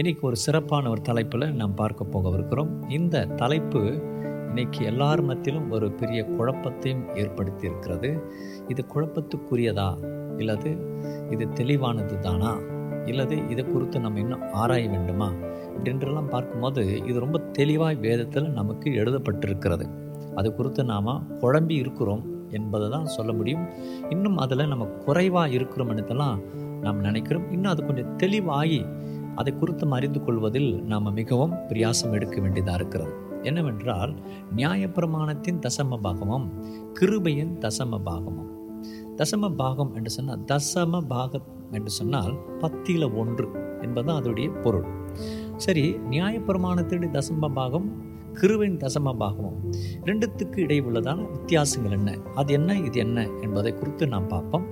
இன்னைக்கு ஒரு சிறப்பான ஒரு தலைப்பில் நாம் பார்க்க போகவிருக்கிறோம். இந்த தலைப்பு இன்னைக்கு எல்லார் மத்தியிலும் ஒரு பெரிய குழப்பத்தையும் ஏற்படுத்தி இருக்கிறது இது குழப்பத்துக்குரியதா? இல்லது இது தெளிவானது தானா இல்லது இதை குறித்து நம்ம இன்னும் ஆராய வேண்டுமா? அப்படின்றலாம் பார்க்கும்போது இது ரொம்ப தெளிவாய் வேதத்தில் நமக்கு எழுதப்பட்டிருக்கிறது. அது குறித்து நாம் குழம்பி இருக்கிறோம் என்பதை தான் சொல்ல முடியும். இன்னும் அதில் நம்ம குறைவாக இருக்கிறோம் என்றதெல்லாம் நாம் நினைக்கிறோம். இன்னும் அது கொஞ்சம் தெளிவாகி அதை குறித்து அறிந்து கொள்வதில் நாம் மிகவும் பிரியாசம் எடுக்க வேண்டியதாக இருக்கிறது. என்னவென்றால் நியாயப்பிரமாணத்தின் தசம பாகமும் கிருபையின் தசம பாகமும். தசம பாகம் என்று சொன்னால் தசம பாகம் என்று சொன்னால் பத்தியில் ஒன்று என்பதுதான் அதோடைய பொருள். சரி நியாயப்பிரமாணத்தினுடைய தசம பாகம் கிருவின் தசம பாகமும் ரெண்டுத்துக்கு இடையே உள்ளதான வித்தியாசங்கள் என்ன? அது என்ன இது என்ன என்பதை குறித்து நாம் பார்ப்போம்.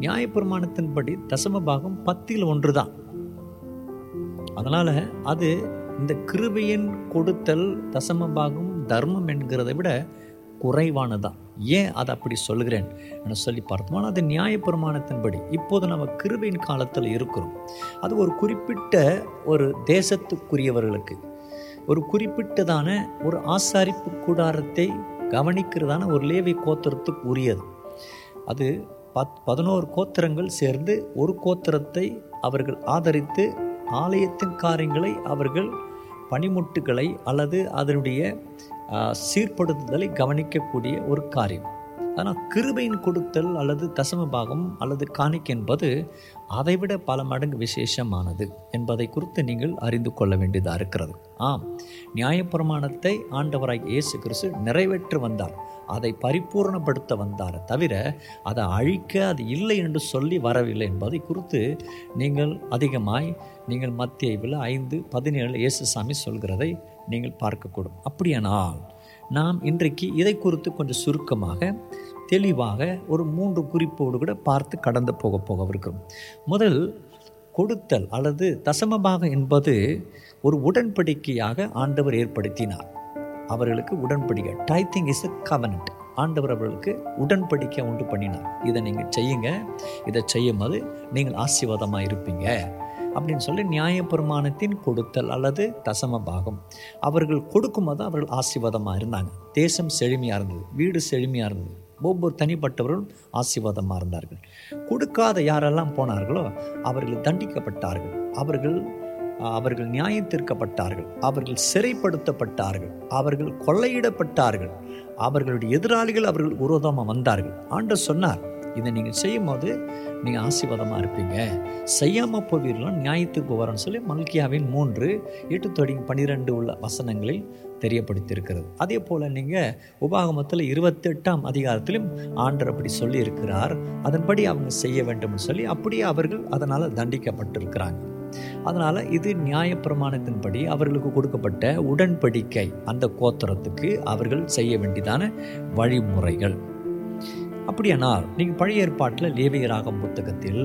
நியாயப்பிரமாணத்தின்படி தசம பாகம் பத்தில் ஒன்று தான் அதனால் அது இந்த கிருபையின் கொடுத்தல் தசமபாகம் தர்மம் என்கிறதை விட குறைவானதான் ஏன் அதை அப்படி சொல்கிறேன் என சொல்லி பார்த்தோம்னா அது நியாயப்பிரமாணத்தின்படி இப்போது நம்ம கிருபையின் காலத்தில் இருக்கிறோம். அது ஒரு குறிப்பிட்ட ஒரு தேசத்துக்குரியவர்களுக்கு ஒரு குறிப்பிட்டதான ஒரு ஆசாரிப்பு கூடாரத்தை கவனிக்கிறதான ஒரு லேவி கோத்திரத்துக்கு உரியது அது பத் பதினோரு கோத்திரங்கள் சேர்ந்து ஒரு கோத்திரத்தை அவர்கள் ஆதரித்து ஆலயத்தின் காரியங்களை அவர்கள் பனிமுட்டுகளை அல்லது அதனுடைய சீர்படுத்துதலை கவனிக்கக்கூடிய ஒரு காரியம். ஆனால் கிருபையின் கொடுத்தல் அல்லது தசம பாகம் அல்லது காணிக் என்பது அதைவிட பல மடங்கு விசேஷமானது என்பதை குறித்து நீங்கள் அறிந்து கொள்ள வேண்டியதாக இருக்கிறது. ஆம் நியாயப்பிரமாணத்தை ஆண்டவராக இயேசு கிறிஸ்து நிறைவேற்று வந்தார். அதை பரிபூர்ணப்படுத்த வந்தார தவிர அதை அழிக்க அது இல்லை என்று சொல்லி வரவில்லை என்பதை குறித்து நீங்கள் அதிகமாய் நீங்கள் மத்தியில் ஐந்து பதினேழு இயேசுசாமி சொல்கிறதை நீங்கள் பார்க்கக்கூடும். அப்படியானால் நாம் இன்றைக்கு இதை குறித்து கொஞ்சம் சுருக்கமாக தெளிவாக ஒரு மூன்று குறிப்போடு கூட பார்த்து கடந்து போக போகவிருக்கிறோம். முதல் கொடுத்தல் அல்லது தசமபாகம் என்பது ஒரு உடன்படிக்கையாக ஆண்டவர் ஏற்படுத்தினார். அவர்களுக்கு உடன்படிக்கை. டைத்திங் இஸ் அ கவனண்ட் ஆண்டவர் அவர்களுக்கு உடன்படிக்கை உண்டு பண்ணினார். இதை நீங்கள் செய்யுங்க. இதை செய்யும் போது நீங்கள் ஆசீர்வாதமாக இருப்பீங்க. அப்படின்னு சொல்லி நியாயப்பிரமாணத்தின் கொடுத்தல் அல்லது தசம பாகம். அவர்கள் கொடுக்கும்போது அவர்கள் ஆசீர்வாதமாக இருந்தாங்க. தேசம் செழுமையாக இருந்தது. வீடு செழுமையாக இருந்தது. ஒவ்வொரு தனிப்பட்டவர்களும் ஆசீர்வாதமாக இருந்தார்கள். கொடுக்காத யாரெல்லாம் போனார்களோ அவர்கள் தண்டிக்கப்பட்டார்கள். அவர்கள் அவர்கள் நியாயத்திற்கப்பட்டார்கள் அவர்கள் சிறைப்படுத்தப்பட்டார்கள். அவர்கள் கொள்ளையிடப்பட்டார்கள். அவர்களுடைய எதிராளிகள் அவர்கள் விரோதமாக வந்தார்கள். ஆண்டு சொன்னார் இதை நீங்கள் செய்யும் போது நீங்கள் ஆசீர்வாதமாக இருப்பீங்க. செய்யாமல் போவீர்களும் நியாயத்துக்கு வரன்னு சொல்லி மல்கியாவின் மூன்று எட்டு தொடங்கி பன்னிரெண்டு உள்ள வசனங்களில் தெரியப்படுத்தியிருக்கிறது. அதே போல் நீங்கள் உபாகமத்தில் இருபத்தெட்டாம் அதிகாரத்திலும் ஆண்டர் அப்படி சொல்லியிருக்கிறார். அதன்படி அவங்க செய்ய வேண்டும்னு சொல்லி அப்படியே அவர்கள் அதனால் தண்டிக்கப்பட்டிருக்கிறாங்க. அதனால் இது நியாயப்பிரமாணத்தின்படி அவர்களுக்கு கொடுக்கப்பட்ட உடன்படிக்கை அந்த கோத்திரத்துக்கு அவர்கள் செய்ய வேண்டியதான வழிமுறைகள். அப்படியானால் நீங்கள் பழைய ஏற்பாட்டில் லேவியராகும் புத்தகத்தில்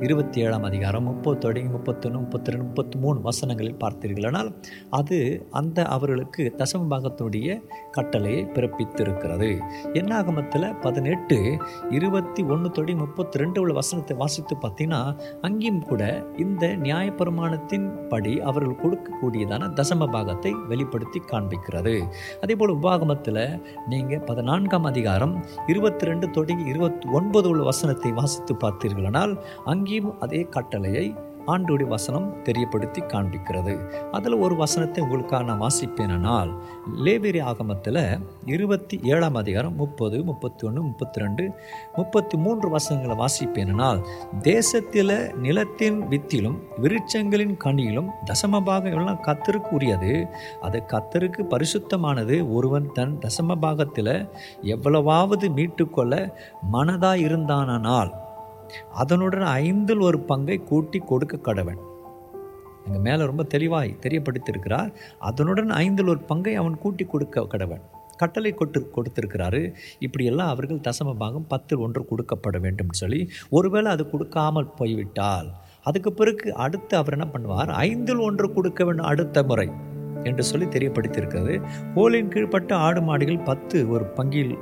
இருபத்தி ஏழாம் அதிகாரம் முப்பது தொடங்கி முப்பத்தொன்று முப்பத்தி ரெண்டு முப்பத்தி மூணு வசனங்களில் பார்த்தீர்களானால் அது அந்த அவர்களுக்கு தசம பாகத்தினுடைய கட்டளையை பிறப்பித்திருக்கிறது. என்னாகமத்தில் பதினெட்டு இருபத்தி ஒன்று தொடங்கி முப்பத்தி ரெண்டு உள்ள வசனத்தை வாசித்து பார்த்தீங்கன்னா அங்கேயும் கூட இந்த நியாயப்பிரமாணத்தின் படி அவர்கள் கொடுக்கக்கூடியதான தசம பாகத்தை வெளிப்படுத்தி காண்பிக்கிறது. அதே போல் உபாகமத்தில் நீங்கள் பதினான்காம் அதிகாரம் இருபத்தி ரெண்டு தொடங்கி இருபத்தி ஒன்பது உள்ள வசனத்தை வாசித்து பார்த்தீர்களானால் அங்கேயும் அதே கட்டளையை ஆண்டுடைய வசனம் தெரியப்படுத்தி காண்பிக்கிறது. அதில் ஒரு வசனத்தை உங்களுக்காக நான் வாசிப்பேனால் லேபேரி ஆகமத்தில் இருபத்தி ஏழாம் அதிகாரம் முப்பது முப்பத்தி ஒன்று முப்பத்தி ரெண்டு முப்பத்தி மூன்று வசனங்களை வாசிப்பேனால் தேசத்தில் நிலத்தின் வித்திலும் விருட்சங்களின் கனியிலும் தசமபாகம் எல்லாம் கத்தருக்கு உரியது? அது கத்தருக்கு பரிசுத்தமானது. ஒருவன் தன் தசமபாகத்தில் எவ்வளவாவது மீட்டுக்கொள்ள மனதாக இருந்தானால் அதனுடன் ஐந்தில் ஒரு பங்கை கூட்டி கொடுக்க கடவன். அங்கே மேலே ரொம்ப தெளிவாய் தெரியப்படுத்தியிருக்கிறார். அதனுடன் ஐந்தில் ஒரு பங்கை அவன் கூட்டி கொடுக்க கடவன். கட்டளை கொட்டு கொடுத்திருக்கிறாரு. இப்படியெல்லாம் அவர்கள் தசம பாகம் பத்தில் ஒன்று கொடுக்கப்பட வேண்டும் சொல்லி ஒருவேளை அது கொடுக்காமல் போய்விட்டால் அதுக்கு பிறகு அடுத்து அவர் என்ன பண்ணுவார்? ஐந்தில் ஒன்று கொடுக்க வேண்டும் அடுத்த முறை என்று சொல்லி தெரியப்படுத்தியிருக்கிறது. கோலின் கீழ்ப்பட்ட ஆடு மாடுகள் பத்து ஒரு பங்கில்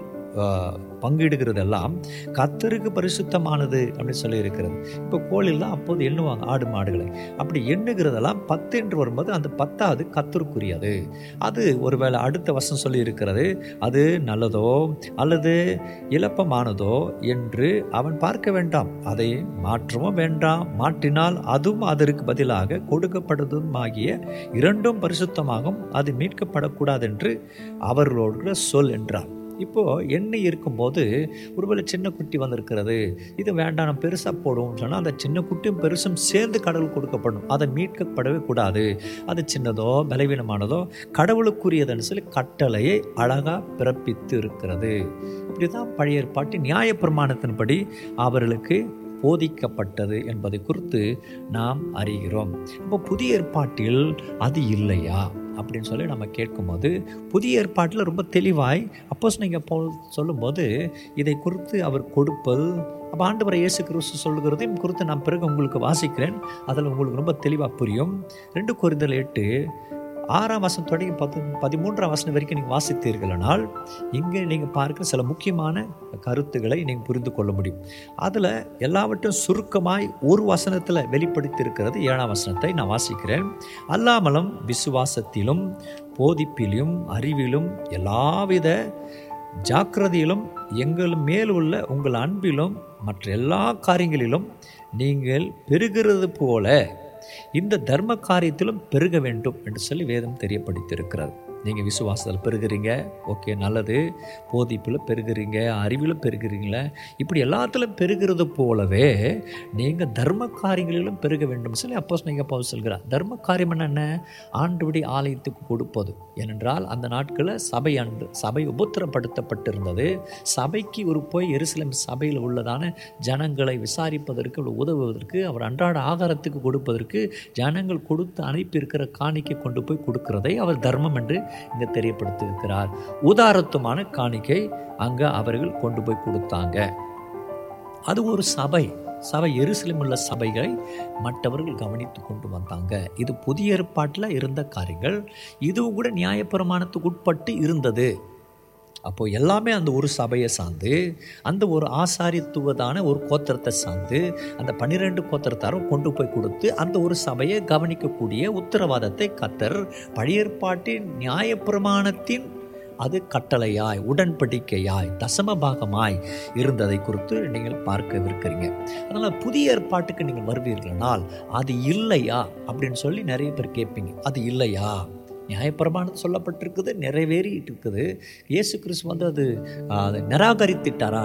பங்கிடுகிறதெல்லாம் கத்தருக்கு பரிசுத்தமானது அப்படின்னு சொல்லி இருக்கிறது இப்போ கோழில்தான் அப்போது எண்ணுவாங்க ஆடு மாடுகளை. அப்படி எண்ணுகிறதெல்லாம் பத்து என்று வரும்போது அந்த பத்தாவது கத்தருக்குரியது அது ஒருவேளை அடுத்த வசம் சொல்லி இருக்கிறது அது நல்லதோ அல்லது இழப்பமானதோ என்று அவன் பார்க்க வேண்டாம். அதை மாற்றவும் வேண்டாம். மாற்றினால் அதுவும் அதற்கு பதிலாக கொடுக்கப்படுவதும் ஆகிய இரண்டும் பரிசுத்தமாகும் அது மீட்கப்படக்கூடாது என்று அவர்களோடு சொல் என்றார். இப்போது எண்ணெய் இருக்கும்போது ஒருவேளை சின்ன குட்டி வந்திருக்கிறது இது வேண்டாம் நம்ம பெருசாக போடுவோம்னு சொன்னால் அந்த சின்ன குட்டியும் பெருசும் சேர்ந்து கடவுள் கொடுக்கப்படும் அதை மீட்கப்படவே கூடாது. அது சின்னதோ பலவீனமானதோ கடவுளுக்குரியதுன்னு சொல்லி கட்டளையை அழகாக பிறப்பித்து இருக்கிறது இப்படி தான் பழைய ஏற்பாட்டு நியாயப்பிரமாணத்தின்படி அவர்களுக்கு போதிக்கப்பட்டது என்பதை குறித்து நாம் அறிகிறோம். இப்போ புதிய ஏற்பாட்டில் அது இல்லையா? அப்படின்னு சொல்லி நம்ம கேட்கும்போது புதிய ஏற்பாட்டில் ரொம்ப தெளிவாய் அப்போஸ் நீங்கள் போ சொல்லும்போது இதை குறித்து அவர் கொடுப்பது அப்போ ஆண்டவரை இயேசு கிறிஸ்து சொல்லுகிறதையும் குறித்து நான் பிறகு உங்களுக்கு வாசிக்கிறேன். அதில் உங்களுக்கு ரொம்ப தெளிவாக புரியும். ரெண்டு குறிதல் எட்டு ஆறாம் வசனம் தொடங்கி பத்து பதிமூன்றாம் வசனம் வரைக்கும் நீங்கள் வாசித்தீர்களானால் இங்கே நீங்கள் பார்க்க சில முக்கியமான கருத்துக்களை நீங்கள் புரிந்து கொள்ள முடியும். அதில் எல்லாவற்றையும் சுருக்கமாய் ஒரு வசனத்தில் வெளிப்படுத்தியிருக்கிறது ஏழாம் வசனத்தை நான் வாசிக்கிறேன். அல்லாமலும் விசுவாசத்திலும் போதிப்பிலும் அறிவிலும் எல்லாவித ஜாக்கிரதையிலும் எங்கள் மேல் உள்ள உங்கள் அன்பிலும் மற்ற எல்லா காரியங்களிலும் நீங்கள் பெருகிறது போல இந்த தர்ம காரியத்திலும் பெருக வேண்டும் என்று சொல்லி வேதம் தெரியப்படுத்தியிருக்கிறது. நீங்கள் விசுவாசத்தில் பெருகிறீங்க. ஓகே நல்லது. போதிப்பில் பெருகிறீங்க அறிவிலும் பெருகிறீங்களே. இப்படி எல்லாத்திலும் பெருகிறது போலவே நீங்கள் தர்ம காரியங்களிலும் பெருக வேண்டும். சொல்லி அப்போ நீங்கள் அப்போ சொல்கிறார் தர்ம காரியம் என்ன? ஆண்டுபடி ஆலயத்துக்கு கொடுப்பது. ஏனென்றால் அந்த நாட்களில் சபை அன்று சபை உபத்திரப்படுத்தப்பட்டிருந்தது. சபைக்கு ஒரு போய் எருசலேம் சபையில் உள்ளதான ஜனங்களை விசாரிப்பதற்கு உதவுவதற்கு அவர் அன்றாட ஆகாரத்துக்கு கொடுப்பதற்கு ஜனங்கள் கொடுத்து அனுப்பியிருக்கிற காணிக்கை கொண்டு போய் கொடுக்கிறதை அவர் தர்மம் என்று இங்கே தெரியப்படுத்தியிருக்கிறார். உதாரத்துமான காணிக்கை அங்கே அவர்கள் கொண்டு போய் கொடுத்தாங்க. அது ஒரு சபை. சபை எருசலேம் உள்ள சபைகளை மற்றவர்கள் கவனித்து கொண்டு வந்தாங்க. இது புதிய ஏற்பாட்டில் இருந்த காரியங்கள். இதுவும் கூட நியாயப்பிரமாணத்துக்கு உட்பட்டு இருந்தது. அப்போது எல்லாமே அந்த ஒரு சபையை சார்ந்து அந்த ஒரு ஆசாரித்துவதான ஒரு கோத்திரத்தை சார்ந்து அந்த பன்னிரெண்டு கோத்திரத்தாரும் கொண்டு போய் கொடுத்து அந்த ஒரு சபையை கவனிக்கக்கூடிய உத்தரவாதத்தை கத்தர் பழைய ஏற்பாட்டின் நியாயப்பிரமாணத்தின் அது கட்டளையாய் உடன்படிக்கையாய் தசம பாகமாய் இருந்ததை குறித்து நீங்கள் பார்க்கவிருக்கிறீங்க. அதனால் புதிய ஏற்பாட்டுக்கு நீங்கள் வருவீர்களானால் அது இல்லையா அப்படின்னு சொல்லி நிறைய பேர் கேட்பீங்க. அது இல்லையா? நியாயப்பிரமாணம் சொல்லப்பட்டிருக்குது நிறைவேறிட்டு இருக்குது இயேசு கிறிஸ்து வந்து அது அதை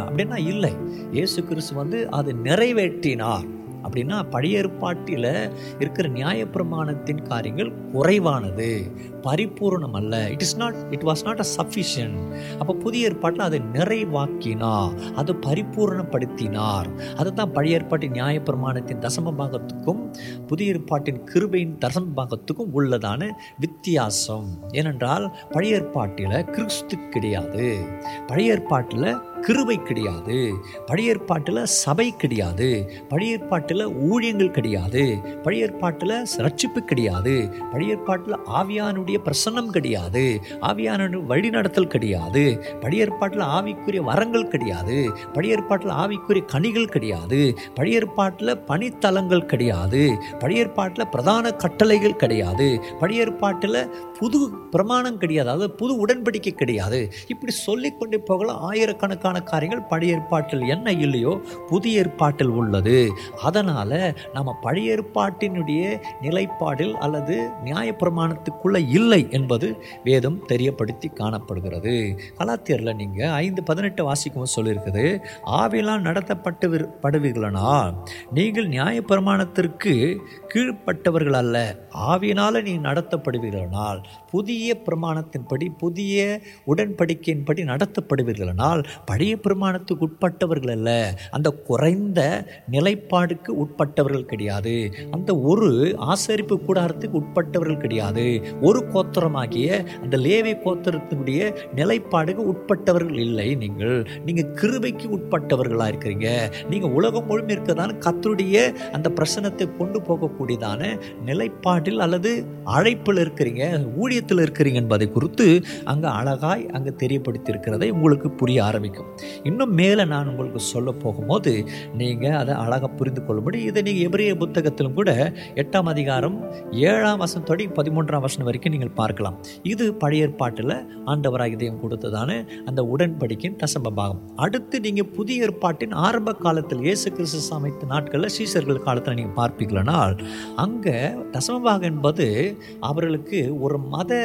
அப்படின்னா இல்லை. இயேசு கிறிஸ்து வந்து அது நிறைவேற்றினார். அப்படின்னா பழைய ஏற்பாட்டில் இருக்கிற நியாயப்பிரமாணத்தின் காரியங்கள் குறைவானது. பரிபூர்ணம் அல்ல it is not it was not a sufficient அப்போ புதிய ஏற்பாட்டில் அதை நிறைவாக்கினார். அதை பரிபூர்ணப்படுத்தினார். அதுதான் பழைய ஏற்பாட்டின் நியாயப்பிரமாணத்தின் தசம பாகத்துக்கும் புதிய ஏற்பாட்டின் கிருபையின் தசம பாகத்துக்கும் உள்ளதான வித்தியாசம். ஏனென்றால் பழைய ஏற்பாட்டில் கிறிஸ்து கிடையாது. பழைய ஏற்பாட்டில் கிருபை கிடையாது. பழைய ஏற்பாட்டில் சபை கிடையாது. பழைய ஏற்பாட்டில் ஊழியங்கள் கிடையாது. பழைய ஏற்பாட்டில் ரட்சிப்பு கிடையாது. பழைய ஏற்பாட்டில் ஆவியானுடைய பிரசன்னம் கிடையாது. ஆவியானு வழிநடத்தல் கிடையாது. பழைய ஏற்பாட்டில் ஆவிக்குரிய வரங்கள் கிடையாது. பழைய ஏற்பாட்டில் ஆவிக்குரிய கனிகள் கிடையாது. பழைய ஏற்பாட்டில் பணித்தலங்கள் கிடையாது. பழைய ஏற்பாட்டில் பிரதான கட்டளைகள் கிடையாது. பழைய ஏற்பாட்டில் புது பிரமாணம் கிடையாது. அதாவது புது உடன்படிக்கை கிடையாது. இப்படி சொல்லிக்கொண்டே போகலாம். ஆயிரக்கணக்கான காரியங்கள் பழைய ஏற்பாட்டில் என்ன இல்லையோ புதிய ஏற்பாட்டில் உள்ளது. அதனால் நம்ம பழைய ஏற்பாட்டினுடைய நிலைப்பாடில் அல்லது நியாயப்பிரமாணத்துக்குள்ளே இல்லை என்பது வேதம் தெரியப்படுத்தி காணப்படுகிறது. கலாத்தியரில் நீங்கள் ஐந்து பதினெட்டு வாசிக்கும் சொல்லியிருக்குது ஆவிலாம் நடத்தப்பட்டு படுவீர்களனா? நீங்கள் நியாயப்பிரமாணத்திற்கு கீழ்ப்பட்டவர்கள் அல்ல. ஆவியினால் நீ நடத்தப்படுவீர்களானால் புதிய பிரமாணத்தின்படி புதிய உடன்படிக்கையின்படி நடத்தப்படுவீர்களானால் பழைய பிரமாணத்துக்கு உட்பட்டவர்கள் அல்ல. அந்த குறைந்த நிலைப்பாடுக்கு உட்பட்டவர்கள் கிடையாது. அந்த ஒரு ஆசரிப்பு கூடாரத்துக்கு உட்பட்டவர்கள் கிடையாது. ஒரு கோத்திரமாகிய அந்த லேவை கோத்திரத்தினுடைய நிலைப்பாடுக்கு உட்பட்டவர்கள் இல்லை நீங்கள். நீங்கள் கிருபைக்கு உட்பட்டவர்களாக இருக்கிறீங்க. நீங்கள் உலகம் முழுமை இருக்கிறதான கத்தருடைய அந்த பிரசனத்தை கொண்டு போகக்கூடியதான நிலைப்பாட்டில் அல்லது அழைப்பில் இருக்கிறீங்க ஊழியத்தில் இருக்கிறீங்க என்பதை குறித்து அங்கே அழகாய் அங்கே தெரியப்படுத்தியிருக்கிறதை உங்களுக்கு புரிய ஆரம்பிக்கும். இன்னும் மேலே நான் உங்களுக்கு சொல்ல போகும்போது நீங்கள் அதை அழகாக புரிந்து கொள்ளும்படி இதை நீங்கள் எபிரேய புத்தகத்திலும் கூட எட்டாம் அதிகாரம் ஏழாம் வசனம் தொடங்கி பதிமூன்றாம் வசனம் வரைக்கும் நீங்கள் பார்க்கலாம். இது பழைய ஏற்பாட்டில் ஆண்டவராக இதயம் கொடுத்ததான அந்த உடன்படிக்கையின் தசம்ப பாகம். அடுத்து நீங்கள் புதிய ஏற்பாட்டின் ஆரம்ப காலத்தில் இயேசு கிறிஸ்து சமைத்த நாட்களில் சீசர்கள் காலத்தில் நீங்கள் பார்ப்பீங்களனால் அங்கே தசமபாகம் என்பது அவர்களுக்கு ஒரு மத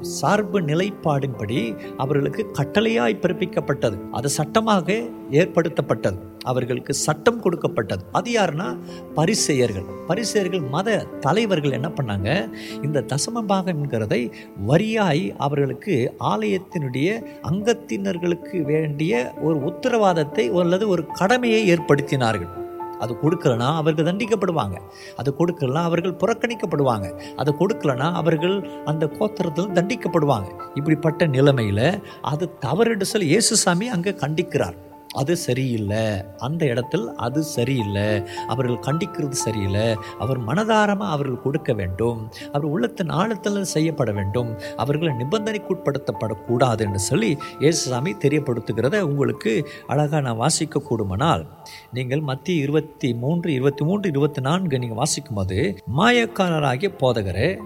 சார்பு நிலைப்பாடின்படி அவர்களுக்கு கட்டளையாய் பிறப்பிக்கப்பட்டது. அது சட்டமாக ஏற்படுத்தப்பட்டது. அவர்களுக்கு சட்டம் கொடுக்கப்பட்டது. அது யாருன்னா? பரிசெயர்கள். பரிசெயர்கள் மத தலைவர்கள் என்ன பண்ணாங்க? இந்த தசம பாகம்ங்கிறதை வரியாய் அவர்களுக்கு ஆலயத்தினுடைய அங்கத்தினர்களுக்கு வேண்டிய ஒரு உத்தரவாதத்தை அல்லது ஒரு கடமையை ஏற்படுத்தினார்கள். அது கொடுக்கலனா அவர்கள் தண்டிக்கப்படுவாங்க. அது கொடுக்கலனா அவர்கள் புறக்கணிக்கப்படுவாங்க. அது கொடுக்கலனா அவர்கள் அந்த கோத்திரத்தில் தண்டிக்கப்படுவாங்க. இப்படிப்பட்ட நிலைமையில் அது தவறு சொல்லி இயேசுசாமி அங்கே கண்டிக்கிறார். அது சரியில்லை. அந்த இடத்தில் அது சரியில்லை. அவர்கள் கண்டிக்கிறது சரியில்லை. அவர் மனதாரமாக அவர்கள் கொடுக்க வேண்டும். அவர் உள்ளத்தின் ஆழத்தில் செய்யப்பட வேண்டும். அவர்களை நிபந்தனைக்குட்படுத்தப்படக்கூடாது என்று சொல்லி இயேசுசாமி தெரியப்படுத்துகிறத உங்களுக்கு அழகாக நான் வாசிக்க கூடுமானால் நீங்கள் மத்திய இருபத்தி மூன்று இருபத்தி மூன்று இருபத்தி நான்கு நீங்கள் வாசிக்கும் போது மாயக்காரராகிய போதகரே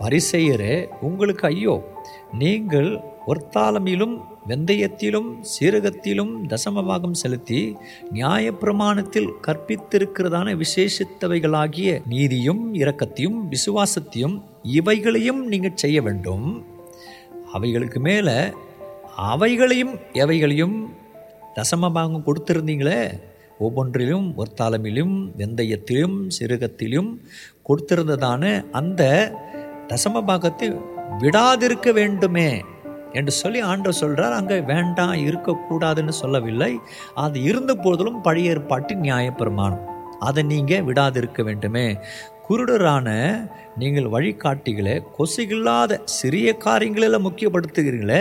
பரிசெயரே உங்களுக்கு ஐயோ நீங்கள் ஒருத்தாலமிலும் வெந்தயத்திலும் சீரகத்திலும் தசமபாகம் செலுத்தி நியாயப்பிரமாணத்தில் கற்பித்திருக்கிறதான விசேஷித்தவைகளாகிய நீதியும் இரக்கத்தையும் விசுவாசத்தையும் இவைகளையும் நீங்கள் செய்ய வேண்டும். அவைகளுக்கு மேலே அவைகளையும் எவைகளையும் தசமபாகம் கொடுத்திருந்தீங்களே? ஒவ்வொன்றிலும் ஒருத்தாளமிலும் வெந்தயத்திலும் சிறுகத்திலும் கொடுத்திருந்ததான அந்த தசமபாகத்தை விடாதிருக்க வேண்டுமே. என்று சொல்லி ஆண்டவர் சொல்கிறார் அங்கே வேண்டாம் இருக்கக்கூடாதுன்னு சொல்லவில்லை. அது இருந்த போதிலும் பழைய ஏற்பாட்டு நியாயப்பிரமாணம். அதை நீங்கள் விடாதிருக்க வேண்டுமே. குருடரான நீங்கள் வழிகாட்டிகளை கொசுகில்லாத சிறிய காரியங்களில் முக்கியப்படுத்துகிறீங்களே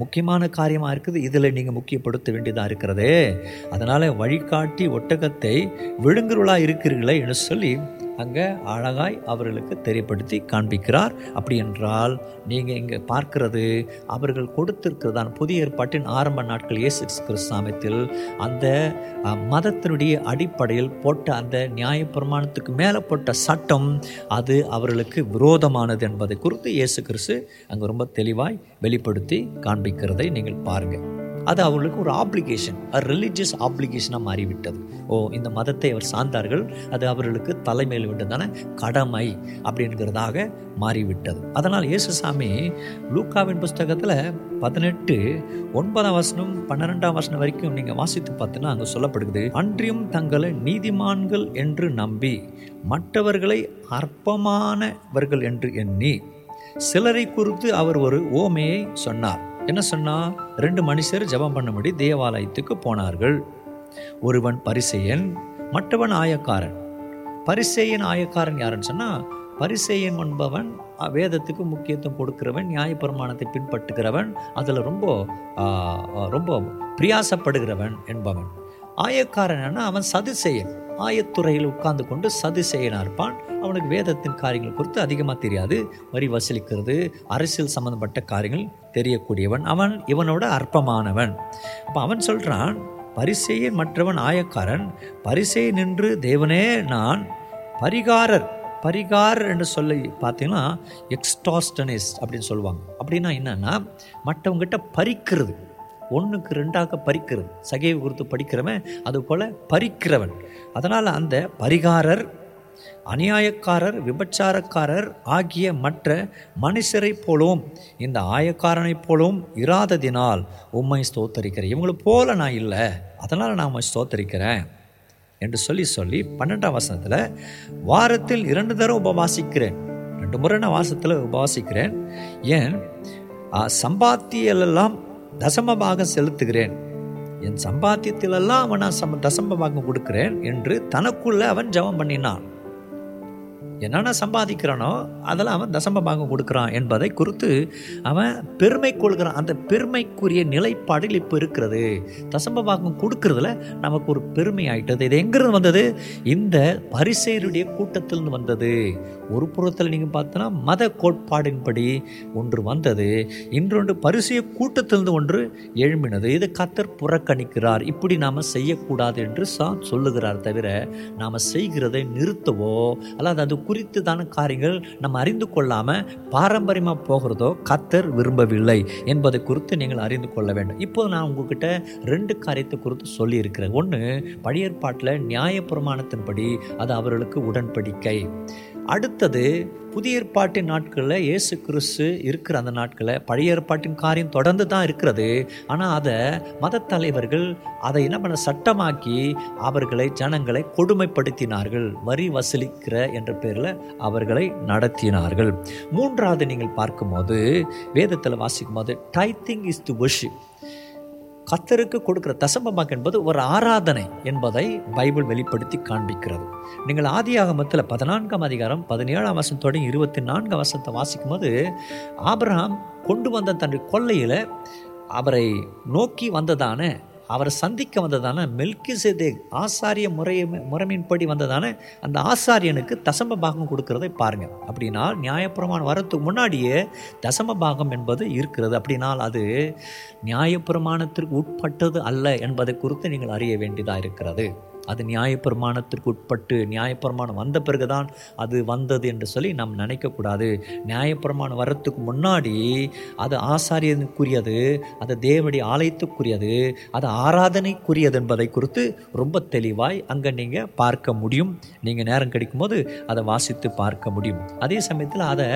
முக்கியமான காரியமாக இருக்குது இதில் நீங்கள் முக்கியப்படுத்த வேண்டியதாக இருக்கிறதே. அதனால் வழிகாட்டி ஒட்டகத்தை விழுங்குருளாக இருக்கிறீர்களே என்று சொல்லி அங்கே அழகாய் அவர்களுக்கு தெரியப்படுத்தி காண்பிக்கிறார். அப்படி என்றால் நீங்கள் இங்கே பார்க்கிறது அவர்கள் கொடுத்திருக்கிறதான புதிய ஏற்பாட்டின் ஆரம்ப நாட்கள் இயேசு கிறிஸ்தாமத்தில் அந்த மதத்தினுடைய அடிப்படையில் போட்ட அந்த நியாயப்பிரமாணத்துக்கு மேலே போட்ட சட்டம் அது அவர்களுக்கு விரோதமானது என்பதை குறித்து இயேசு கிறிஸ்து அங்கே ரொம்ப தெளிவாய் வெளிப்படுத்தி காண்பிக்கிறதை நீங்கள் பாருங்கள் அது அவர்களுக்கு ஒரு ஆப்ளிகேஷன் ரிலீஜியஸ் ஆப்ளிகேஷனாக மாறிவிட்டது. ஓ இந்த மதத்தை அவர் சார்ந்தார்கள் அது அவர்களுக்கு தலைமையில் விட்டதான கடமை அப்படிங்கிறதாக மாறிவிட்டது. அதனால் இயேசுசாமி லூக்காவின் புஸ்தகத்தில் பதினெட்டு ஒன்பதாம் வசனம் பன்னிரெண்டாம் வசனம் வரைக்கும் நீங்கள் வாசித்து பார்த்தீங்கன்னா அங்கே சொல்லப்படுகிறது அன்றியும் தங்களை நீதிமான்கள் என்று நம்பி மற்றவர்களை அற்பமானவர்கள் என்று எண்ணி சிலரை குறித்து அவர் ஒரு ஓமையை சொன்னார். என்ன சொன்னா? ரெண்டு மனுஷர் ஜெபம் பண்ணும்படி தேவாலயத்துக்கு போனார்கள். ஒருவன் பரிசெயன் மற்றவன் ஆயக்காரன். பரிசேயன் ஆயக்காரன் யாருன்னு சொன்னா பரிசேயன் என்பவன் வேதத்துக்கு முக்கியத்துவம் கொடுக்கிறவன் நியாயப்பிரமாணத்தை பின்பற்றுகிறவன் அதில் ரொம்ப ரொம்ப பிரியாசப்படுகிறவன் என்பவன். ஆயக்காரன் என்ன அவன் சதுசெயன் ஆயத்துறையில் உட்கார்ந்து கொண்டு சதுசெயனாக இருப்பான். அவனுக்கு வேதத்தின் காரியங்கள் குறித்து அதிகமாக தெரியாது. வரி வசூலிக்கிறது அரசியல் சம்பந்தப்பட்ட காரியங்கள் தெரியக்கூடியவன். அவன் இவனோட அற்பமானவன். அப்போ அவன் சொல்கிறான் பரிசெயன் மற்றவன் ஆயக்காரன் பரிசை நின்று தேவனே நான் பரிகாரர். பரிகாரர் என்று சொல்லி பார்த்தீங்கன்னா எக்ஸ்டாஸ்டனிஸ் அப்படின்னு சொல்லுவாங்க. அப்படின்னா என்னென்னா மற்றவங்ககிட்ட பறிக்கிறது. ஒன்றுக்கு ரெண்டாக பறிக்கிறது. சகைவு குறித்து படிக்கிறவன் அது போல் பறிக்கிறவன். அதனால் அந்த பரிகாரர் அநியாயக்காரர் விபச்சாரக்காரர் ஆகிய மற்ற மனுஷரைப் போலவும் இந்த ஆயக்காரனைப் போலவும் இராததினால் உம்மை ஸ்தோத்தரிக்கிறேன். இவங்களை போல நான் இல்லை அதனால் நான் உம்மை ஸ்தோத்தரிக்கிறேன் என்று சொல்லி சொல்லி பன்னெண்டாம் வசனத்தில் வாரத்தில் இரண்டு தடவை உபவாசிக்கிறேன். ரெண்டு முறை நான் வாசத்தில் உபவாசிக்கிறேன். ஏன்? சம்பாத்தியலெல்லாம் சம்பாத்தியெல்லாம் தசமபாகம் செலுத்துகிறேன். என் சம்பாத்தியத்திலெல்லாம் அவன் நான் சம தசம பாகம் கொடுக்கிறேன் என்று தனக்குள்ளே அவன் ஜெபம் பண்ணினான். என்னென்ன சம்பாதிக்கிறானோ அதெல்லாம் அவன் தசம பாகம் கொடுக்குறான் என்பதை குறித்து அவன் பெருமை கொள்கிறான். அந்த பெருமைக்குரிய நிலைப்பாடில் இப்போ இருக்கிறது. தசம பாகம் கொடுக்கறதுல நமக்கு ஒரு பெருமை ஆயிட்டது. இது எங்கிருந்து வந்தது? இந்த பரிசெயருடைய கூட்டத்திலிருந்து வந்தது. ஒரு புறத்தில் நீங்கள் பார்த்தோன்னா மத கோட்பாடின்படி ஒன்று வந்தது. இன்றொன்று பரிசைய கூட்டத்திலிருந்து ஒன்று எழும்பினது. இது கத்தர் புறக்கணிக்கிறார். இப்படி நாம் செய்யக்கூடாது என்று சா சொல்லுகிறார் தவிர நாம் செய்கிறதை நிறுத்தவோ? அல்லது அது குறித்ததான காரியங்கள் நம்ம அறிந்து கொள்ளாமல் பாரம்பரியமாக போகிறதோ கத்தர் விரும்பவில்லை என்பதை குறித்து நீங்கள் அறிந்து கொள்ள வேண்டும். இப்போது நான் உங்ககிட்ட ரெண்டு காரியத்தை குறித்து சொல்லியிருக்கிறேன். ஒன்று பழைய ஏற்பாட்டில் நியாயப்பிரமாணத்தின்படி அது அவர்களுக்கு உடன்படிக்கை. அடுத்தது புதிய ஏற்பாட்டின் நாட்களில் இயேசு கிறிஸ்து இருக்கிற அந்த நாட்களில் பழைய ஏற்பாட்டின் காரியம் தொடர்ந்து தான் இருக்கிறது. ஆனால் அதை மத தலைவர்கள் அதை என்ன பண்ண சட்டமாக்கி அவர்களை ஜனங்களை கொடுமைப்படுத்தினார்கள். வரி வசூலிக்கிற என்ற பேரில் அவர்களை நடத்தினார்கள். மூன்றாவது நீங்கள் பார்க்கும்போது வேதத்தில் வாசிக்கும் போது டைத்திங் இஸ் தி worship. கத்தருக்கு கொடுக்கிற தசம்பமாக்கு என்பது ஒரு ஆராதனை என்பதை பைபிள் வெளிப்படுத்தி காண்பிக்கிறது. நீங்கள் ஆதி ஆகமத்தில் பதினான்காம் அதிகாரம் பதினேழாம் வருஷம் இருபத்தி நான்காம் வருஷத்தை வாசிக்கும் போது ஆபிரஹாம் கொண்டு வந்த தன்னுடைய கொள்ளையில் அவரை நோக்கி வந்ததான அவரை சந்திக்க வந்ததான மெல்கிசேதே ஆசாரிய முறை முறைமையின்படி வந்ததான அந்த ஆசாரியனுக்கு தசம பாகம் கொடுக்கறதை பாருங்க. அப்படின்னா நியாயப்பிரமாணம் வரத்துக்கு முன்னாடியே தசம பாகம் என்பது இருக்கிறது. அப்படின்னால் அது நியாயப்பிரமாணத்திற்கு உட்பட்டது அல்ல என்பதை குறித்து நீங்கள் அறிய வேண்டியதாக இருக்கிறது. அது நியாயப்பிரமாணத்திற்கு உட்பட்டு நியாயப்பிரமாணம் வந்த பிறகு தான் அது வந்தது என்று சொல்லி நாம் நினைக்கக்கூடாது. நியாயப்பிரமாணம் வர்றதுக்கு முன்னாடி அது ஆசாரியனுக்குரியது அது தேவடி ஆலயத்துக்குரியது அது ஆராதனைக்குரியது என்பதை குறித்து ரொம்ப தெளிவாய் அங்கே நீங்கள் பார்க்க முடியும். நீங்கள் நேரம் கிடைக்கும்போது அதை வாசித்து பார்க்க முடியும். அதே சமயத்தில் அதை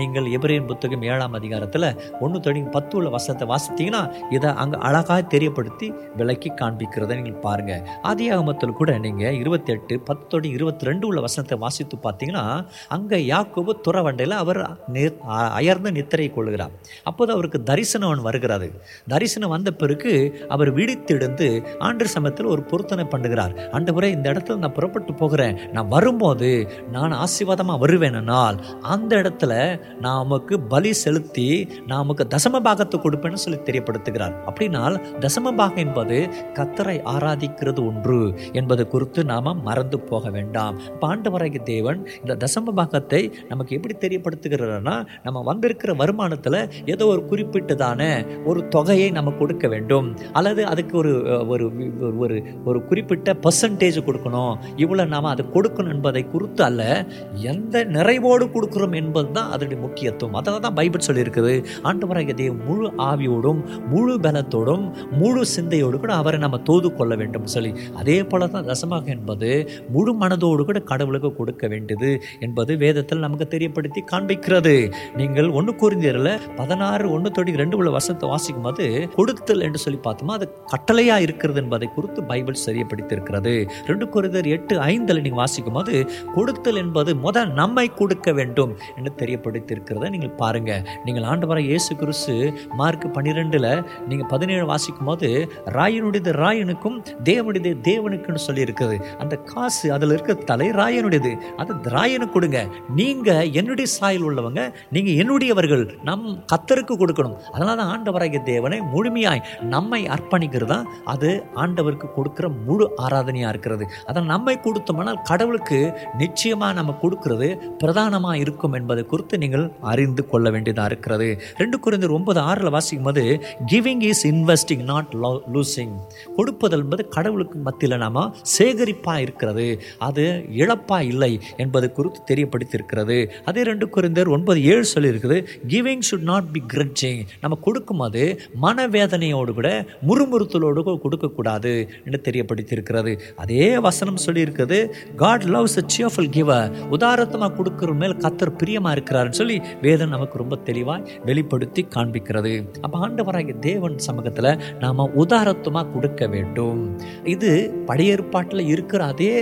நீங்கள் எபிரேன் புத்தகம் ஏழாம் அதிகாரத்தில் ஒன்று தொடங்கி பத்து உள்ள வசத்தை வாசித்தீங்கன்னா இதை அங்கே அழகாக தெரியப்படுத்தி விளக்கி காண்பிக்கிறதை நீங்கள் பாருங்கள் ஆதியாகமத்தில் கூட நீங்கள் இருபத்தி எட்டு பத்தோடு இருபத்தி ரெண்டு உள்ள வசனத்தை வாசித்து பார்த்தீங்கன்னா அங்கே யாக்கோபு துறவண்டையில் அவர் அயர்ந்து நித்திரை கொள்கிறார். அப்போது அவருக்கு தரிசனம் ஒன்று வருகிறது. தரிசனம் வந்த பிறகு அவர் விழித்தெழுந்து ஆண்டு சமயத்தில் ஒரு பொருத்தனை பண்ணுகிறார். ஆண்டவரே இந்த இடத்துல நான் புறப்பட்டு போகிறேன். நான் வரும்போது நான் ஆசீர்வாதமாக வருவேனால் அந்த இடத்துல நான் நமக்கு பலி செலுத்தி நான் தசம பாகத்தை கொடுப்பேன்னு சொல்லி தெரியப்படுத்துகிறார். அப்படின்னால் தசம பாகம் என்பது கத்தரை ஆராதிக்கிறது ஒன்று என்பது குறித்து நாம் மறந்து போக வேண்டாம். பாண்டவராகிய தேவன் இந்த தசம பாகத்தை நமக்கு எப்படி தெரியப்படுத்துகிறார்னா நம்ம வந்திருக்கிற வருமானத்தில் ஏதோ ஒரு குறிப்பிட்டதான ஒரு தொகையை நம்ம கொடுக்க வேண்டும். அல்லது அதுக்கு ஒரு ஒரு ஒரு- ஒரு ஒரு குறிப்பிட்ட பர்சன்டேஜ் கொடுக்கணும். இவ்வளோ நாம் அதை கொடுக்கணும் என்பதை குறித்து அல்ல எந்த நிறைவோடு கொடுக்குறோம் என்பது தான் அதனுடைய முக்கியத்துவம். அதை தான் பைபிள் சொல்லியிருக்குது. ஆண்டவராகிய தேவன் முழு ஆவியோடும் முழு பலத்தோடும் முழு சிந்தையோடு கூட அவரை நம்ம தோது கொள்ள வேண்டும் சொல்லி. அதே போல தான் தசமாக என்பது முழு மனதோடு கூட கடவுளுக்கு கொடுக்க வேண்டியது என்பது வேதத்தில் நமக்கு தெரியப்படுத்தி காண்பிக்கிறது. நீங்கள் ஒன்று கூறிந்தீரில் பதினாறு ஒன்று தொடி ரெண்டு உள்ள வசனத்தை வாசிக்கும் போது கொடுத்தல் என்று சொல்லி பார்த்தோமா அது கட்டளையாக இருக்கிறது என்பதை குறித்து பைபிள் சரியப்படுத்தியிருக்கிறது. ரெண்டு குறிந்தர் எட்டு ஐந்தில் நீங்கள் வாசிக்கும் போது கொடுத்தல் என்பது முதல் நம்மை கொடுக்க வேண்டும் என்று தெரியப்படுத்தியிருக்கிறத நீங்கள் பாருங்கள் நீங்கள் ஆண்டு வர இயேசு கிறிஸ்து மார்க் பன்னிரெண்டில் நீங்கள் பதினேழு வாசிக்கும் போது ராயனுடையது ராயனுக்கும் தேவனுடைய தேவனுக்குன்னு சொல்லியிருக்குது அந்த காசு அதில் இருக்க தலை ராயனுடையது. அது ராயனுக்கு கொடுங்க. நீங்கள் என்னுடைய சாயல் உள்ளவங்க நீங்கள் என்னுடையவர்கள். நம் கத்தருக்கு கொடுக்கணும். அதனால தான் ஆண்டவராகிய தேவனை முழுமையாய் நம்மை அர்ப்பணிக்கிறது? தான் அது ஆண்டவருக்கு கொடுக்குற முழு ஆராதனையாக இருக்கிறது. அதனால் நம்மை கொடுத்தோம்னால் கடவுளுக்கு நிச்சயமாக நம்ம கொடுக்கறது பிரதானமாக இருக்கும் என்பதை குறித்து நீங்கள் அறிந்து கொள்ள வேண்டியதாக இருக்கிறது. ரெண்டு குறைந்த ஒன்பது ஆறில் வாசிக்கும் போது giving is investing not losing கொடுப்பது என்பது கடவுளுக்கு மத்தியில் நாம சேகரிப்பாக இருக்கிறது அது இழப்பாக இல்லை என்பது குறித்து தெரியப்படுத்தியிருக்கிறது. அதே ரெண்டு குறைந்தர் ஒன்பது ஏழு சொல்லியிருக்குது giving should not be grudging நம்ம கொடுக்கும்போது மனவேதனையோடு கூட முறுமுறுத்தலோடு கூட கொடுக்கக்கூடாது என்று தெரியப்படுத்தியிருக்கிறது. அதே வசனம் சொல்லியிருக்குது God loves a cheerful giver உதாரணமாக கொடுக்குற மேல் கத்தர் பிரியமாக இருக்கிறாருன்னு சொல்லி வேதம் நமக்கு ரொம்ப தெளிவாய் வெளிப்படுத்தி காண்பிக்கிறது. அப்போ ஆண்டவராகிய தேவன் சமூகத்தில் நாம் உதாரத்துவமாக கொடுக்க வேண்டும். இது பழைய ஏற்பாட்டில் இருக்கிற அதே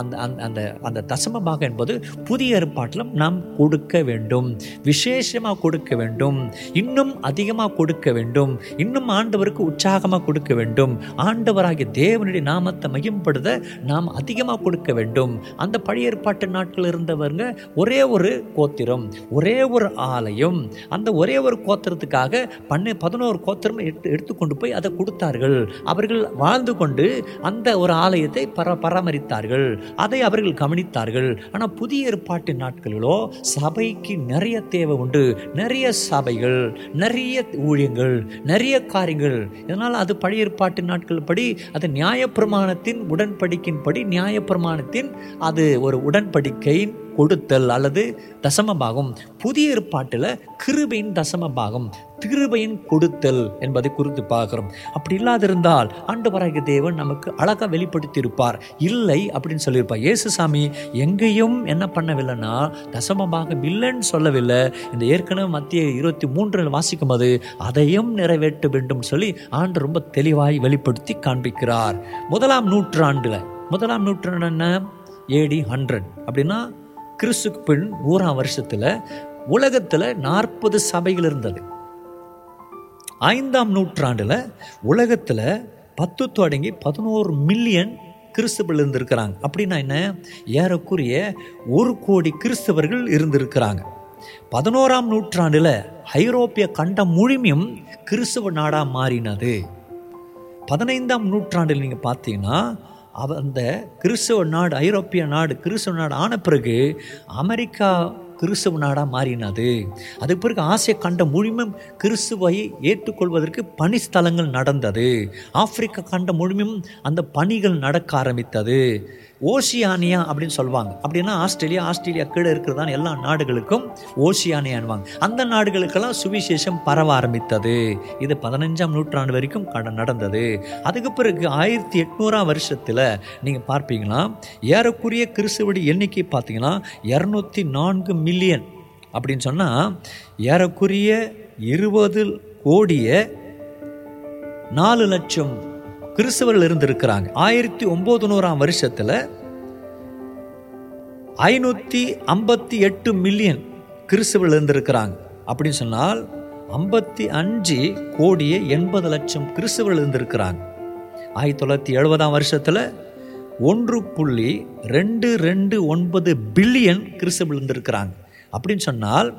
அந்த அந்த அந்த அந்த தசம என்பது புதிய ஏற்பாட்டிலும் நாம் கொடுக்க வேண்டும். விசேஷமாக கொடுக்க வேண்டும். இன்னும் அதிகமாக கொடுக்க வேண்டும். இன்னும் ஆண்டவருக்கு உற்சாகமாக கொடுக்க வேண்டும். ஆண்டவராகிய தேவனுடைய நாமத்தை மகிம்படுத்த நாம் அதிகமாக கொடுக்க வேண்டும். அந்த பழைய ஏற்பாட்டு நாட்கள் இருந்தவங்க ஒரே ஒரு கோத்திரம் ஒரே ஒரு ஆலயம். அந்த ஒரே ஒரு கோத்திரத்துக்காக பண்ண பதினோரு கோத்திரம் எடுத்து எடுத்துக்கொண்டு போய் அதை கொடுத்தார்கள். அவர்கள் வாழ்ந்து கொண்டு அந்த ஒரு ஆலயத்தை பர பராமரித்தார்கள். அதை அவர்கள் கவனித்தார்கள். ஆனால் புதிய ஏற்பாட்டு நாட்களிலோ சபைக்கு நிறைய தேவை உண்டு. நிறைய சபைகள் நிறைய ஊழியங்கள் நிறைய காரியங்கள். இதனால் அது பழைய ஏற்பாட்டு நாட்கள் படி அது நியாயப்பிரமாணத்தின் உடன்படிக்கையின்படி நியாயப்பிரமாணத்தின் அது ஒரு உடன்படிக்கையின் கொடுத்தல் அல்லது தசமபாகம். புதிய ஏற்பாட்டில் கிருபையின் தசமபாகம் கிருபையின் கொடுத்தல் என்பதை குறித்து பார்க்கிறோம். அப்படி இல்லாதிருந்தால் ஆண்டு பராக தேவன் நமக்கு அழகாக வெளிப்படுத்தி இருப்பார் இல்லை அப்படின்னு சொல்லியிருப்பார். இயேசுசாமி எங்கேயும் என்ன பண்ணவில்லைன்னா தசமபாகம் இல்லைன்னு சொல்லவில்லை. இந்த ஏற்கனவே மத்திய இருபத்தி மூன்றில் வாசிக்கும் போது அதையும் நிறைவேற்ற வேண்டும் சொல்லி ஆண்டு ரொம்ப தெளிவாய் வெளிப்படுத்தி காண்பிக்கிறார். முதலாம் நூற்றாண்டில் முதலாம் நூற்றாண்டு என்ன? ஏடி ஹண்ட்ரட் அப்படின்னா கிறிஸ்துக்கு பின் நூறாம் வருஷத்தில் உலகத்தில் நாற்பது சபைகள் இருந்தது. ஐந்தாம் நூற்றாண்டில் உலகத்தில் பத்து தொடங்கி பதினோரு மில்லியன் கிறிஸ்தவர்கள் இருந்திருக்கிறாங்க. அப்படின்னா என்ன? ஏறக்குறைய ஒரு கோடி கிறிஸ்தவர்கள் இருந்திருக்கிறாங்க. பதினோராம் நூற்றாண்டில் ஐரோப்பிய கண்டம் முழுமையும் கிறிஸ்தவ நாடாக மாறினது. பதினைந்தாம் நூற்றாண்டில் நீங்கள் பார்த்தீங்கன்னா அந்த கிறிஸ்தவ நாடு ஐரோப்பிய நாடு கிறிஸ்தவ நாடு ஆன பிறகு அமெரிக்கா கிறிஸ்துவ நாடாக மாறினது. அதுக்கு பிறகு ஆசிய கண்டம் முழுமையும் கிறிஸ்துவை ஏற்றுக்கொள்வதற்கு பணி ஸ்தலங்கள் நடந்தது. ஆப்பிரிக்கா கண்டம் முழுமையும் அந்த பணிகள் நடக்க ஆரம்பித்தது. ஓசியானியா அப்படின்னு சொல்லுவாங்க. அப்படின்னா ஆஸ்திரேலியா ஆஸ்திரேலியா கீழே இருக்கிறதான எல்லா நாடுகளுக்கும் ஓசியானியான்வாங்க அந்த நாடுகளுக்கெல்லாம் சுவிசேஷம் பரவ ஆரம்பித்தது. இது பதினஞ்சாம் நூற்றாண்டு வரைக்கும் கட நடந்தது. அதுக்கு பிறகு ஆயிரத்தி எட்நூறாம் வருஷத்தில் நீங்கள் பார்ப்பீங்களா? ஏறக்குரிய கிறிஸ்துவடி எண்ணிக்கை பார்த்தீங்கன்னா இரநூத்தி நான்கு மில்லியன் அப்படின்னு சொன்னால் ஏறக்குறைய இருபது கோடிய நாலு லட்சம் கிறிஸ்தவர்கள் இருந்திருக்கிறாங்க. ஆயிரத்தி ஒம்பது நூறாம் வருஷத்தில் ஐநூற்றி ஐம்பத்தி எட்டு மில்லியன் கிறிஸ்தவர்கள் இருந்திருக்கிறாங்க. அப்படின்னு சொன்னால் ஐம்பத்தி அஞ்சு கோடியே எண்பது லட்சம் கிறிஸ்தவர்கள் இருந்திருக்கிறாங்க. ஆயிரத்தி தொள்ளாயிரத்தி எழுபதாம் வருஷத்தில் ஒன்று புள்ளி ரெண்டு ரெண்டு ஒன்பது பில்லியன் கிறிஸ்தவர்கள் இருந்திருக்கிறாங்க. அப்படின்னு சொன்னால்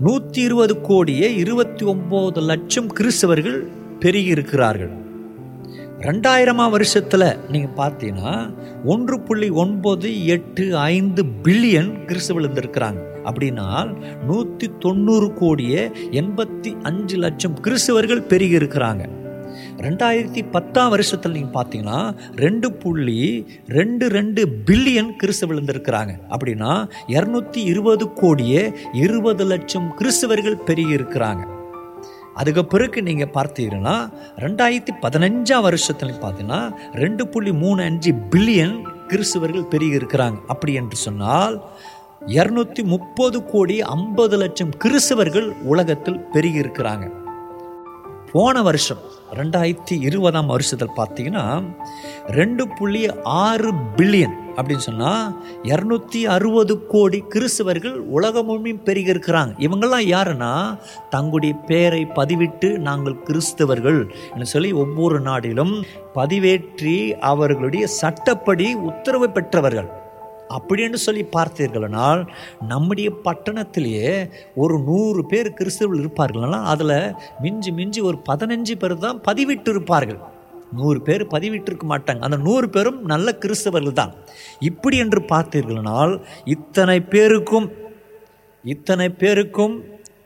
நூற்றி இருபது கோடியே இருபத்தி ஒம்பது லட்சம் கிறிஸ்தவர்கள் பெருகி இருக்கிறார்கள் ரெண்டாயிரமாம் வருஷத்தில் நீங்கள் பார்த்தீங்கன்னா ஒன்று புள்ளி ஒன்பது எட்டு ஐந்து பில்லியன் கிறிஸ்தவர்கள் இருந்திருக்கிறாங்க. அப்படின்னா நூற்றி தொண்ணூறு கோடியே எண்பத்தி அஞ்சு லட்சம் கிறிஸ்தவர்கள் பெருகி இருக்கிறாங்க ரெண்டாயிரத்தி பத்தாம் வருஷத்தில் நீங்கள் பார்த்தீங்கன்னா ரெண்டு புள்ளி ரெண்டு ரெண்டு பில்லியன் கிறிஸ்து விழுந்திருக்கிறாங்க. அப்படின்னா இரநூத்தி இருபது கோடியே இருபது லட்சம் கிறிஸ்தவர்கள் பெருகி இருக்கிறாங்க அதுக்கு பிறகு நீங்கள் பார்த்தீங்கன்னா ரெண்டாயிரத்தி பதினஞ்சாம் வருஷத்துலையும் பார்த்தீங்கன்னா ரெண்டு புள்ளி மூணு அஞ்சு பில்லியன் கிறிஸ்தவர்கள் பெருகி இருக்கிறாங்க அப்படி என்று சொன்னால் இரநூத்தி முப்பது கோடி ஐம்பது லட்சம் கிறிஸ்தவர்கள் உலகத்தில் பெருகி இருக்கிறாங்க போன வருஷம் ரெண்டாயிரத்தி இருபதாம் வருஷத்தில் பார்த்தீங்கன்னா ரெண்டு புள்ளி ஆறு பில்லியன் அப்படின்னு சொன்னால் இரநூத்தி அறுபது கோடி கிறிஸ்தவர்கள் உலகம் முழுமையும் பெருகி இருக்கிறாங்க இவங்கெல்லாம் யாருன்னா தங்களுடைய பேரை பதிவிட்டு நாங்கள் கிறிஸ்தவர்கள் என்று சொல்லி ஒவ்வொரு நாடிலும் பதிவேற்றி அவர்களுடைய சட்டப்படி உத்தரவு பெற்றவர்கள். அப்படின்னு சொல்லி பார்த்தீர்களானால் நம்முடைய பட்டணத்திலேயே ஒரு நூறு பேர் கிறிஸ்தவர்கள் இருப்பார்கள்னா அதில் மிஞ்சி மிஞ்சி ஒரு பதினஞ்சு பேர் தான் பதிவிட்டு இருப்பார்கள் நூறு பேர் பதிவிட்டிருக்க மாட்டாங்க. அந்த நூறு பேரும் நல்ல கிறிஸ்தவர்கள் தான். இப்படி என்று பார்த்தீர்களானால் இத்தனை பேருக்கும் இத்தனை பேருக்கும்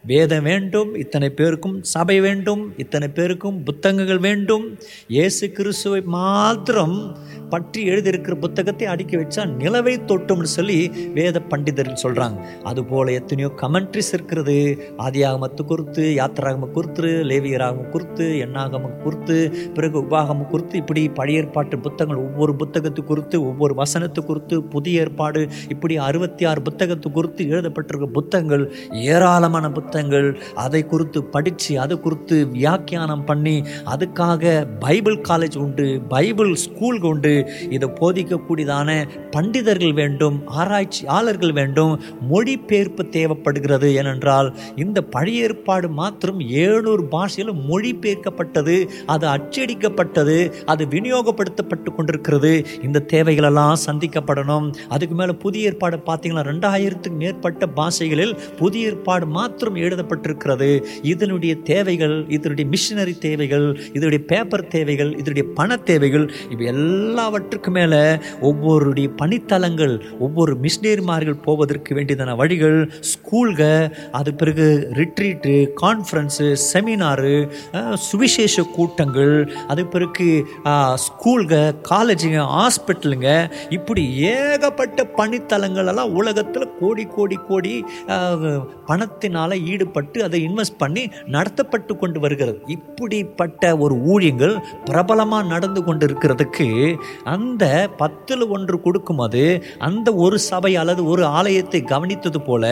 வேதம் வேண்டும் இத்தனை பேருக்கும் சபை வேண்டும் இத்தனை பேருக்கும் புத்தகங்கள் வேண்டும். இயேசு கிறிஸ்துவை மாத்திரம் பற்றி எழுதியிருக்கிற புத்தகத்தை அடுக்கி வச்சா நிலவை தொட்டும்னு சொல்லி வேத பண்டிதர்கள் சொல்கிறாங்க அதுபோல் எத்தனையோ கமெண்ட்ரிஸ் இருக்கிறது. ஆதியாகமத்து குறித்து யாத்திராகம குறித்து லேவியராகம குறித்து எண்ணாகம குறித்து பிறகு உபாகம குறித்து இப்படி பழைய ஏற்பாட்டு புத்தகங்கள் ஒவ்வொரு புத்தகத்து குறித்து ஒவ்வொரு வசனத்து குறித்து புதிய ஏற்பாடு இப்படி அறுபத்தி ஆறு புத்தகத்து குறித்து எழுதப்பட்டிருக்க புத்தகங்கள் ஏராளமான புத்தகங்கள் அதை குறித்து படித்து அது குறித்து வியாக்கியானம் பண்ணி அதுக்காக பைபிள் காலேஜ் உண்டு பைபிள் ஸ்கூல் உண்டு இதை போதிக்கக்கூடியதான பண்டிதர்கள் வேண்டும் ஆராய்ச்சியாளர்கள் வேண்டும் மொழிபெயர்ப்பு தேவைப்படுகிறது. ஏனென்றால் இந்த பழைய ஏற்பாடு மாத்திரம் ஏழூர் பாஷையில் மொழிபெயர்க்கப்பட்டது அது அச்சடிக்கப்பட்டது அது விநியோகப்படுத்தப்பட்டு கொண்டிருக்கிறது. இந்த தேவைகளெல்லாம் சந்திக்கப்படணும். அதுக்கு மேலே புதிய ஏற்பாடு பார்த்தீங்கன்னா ரெண்டாயிரத்துக்கு மேற்பட்ட பாஷைகளில் புதிய ஏற்பாடு மாத்திரம் எழுதப்பட்டிருக்கிறது. இதனுடைய தேவைகள் இதனுடைய மிஷினரி தேவைகள் இதனுடைய பேப்பர் தேவைகள் இதனுடைய பண தேவைகள் இவை எல்லாவற்றுக்கும் மேலே ஒவ்வொருடைய பணித்தலங்கள் ஒவ்வொரு மிஷினரிமார்கள் போவதற்கு வேண்டியதான வழிகள் ஸ்கூல்க அது பிறகு ரிட்ரீட்டு கான்ஃபரன்ஸு செமினாரு சுவிசேஷ கூட்டங்கள் அது பிறகு ஸ்கூல்க காலேஜுங்க ஹாஸ்பிட்டலுங்க இப்படி ஏகப்பட்ட பணித்தலங்கள் எல்லாம் உலகத்தில் கோடி கோடி கோடி பணத்தினால் ஈடுபட்டு அதை இன்வெஸ்ட் பண்ணி நடத்தப்பட்டு கொண்டு வருகிறது. இப்படிப்பட்ட ஒரு ஊழியங்கள் பிரபலமாக நடந்து கொண்டு இருக்கிறதுக்கு அந்த பத்தில் ஒன்று கொடுக்கும்போது அந்த ஒரு சபை அல்லது ஒரு ஆலயத்தை கவனித்தது போல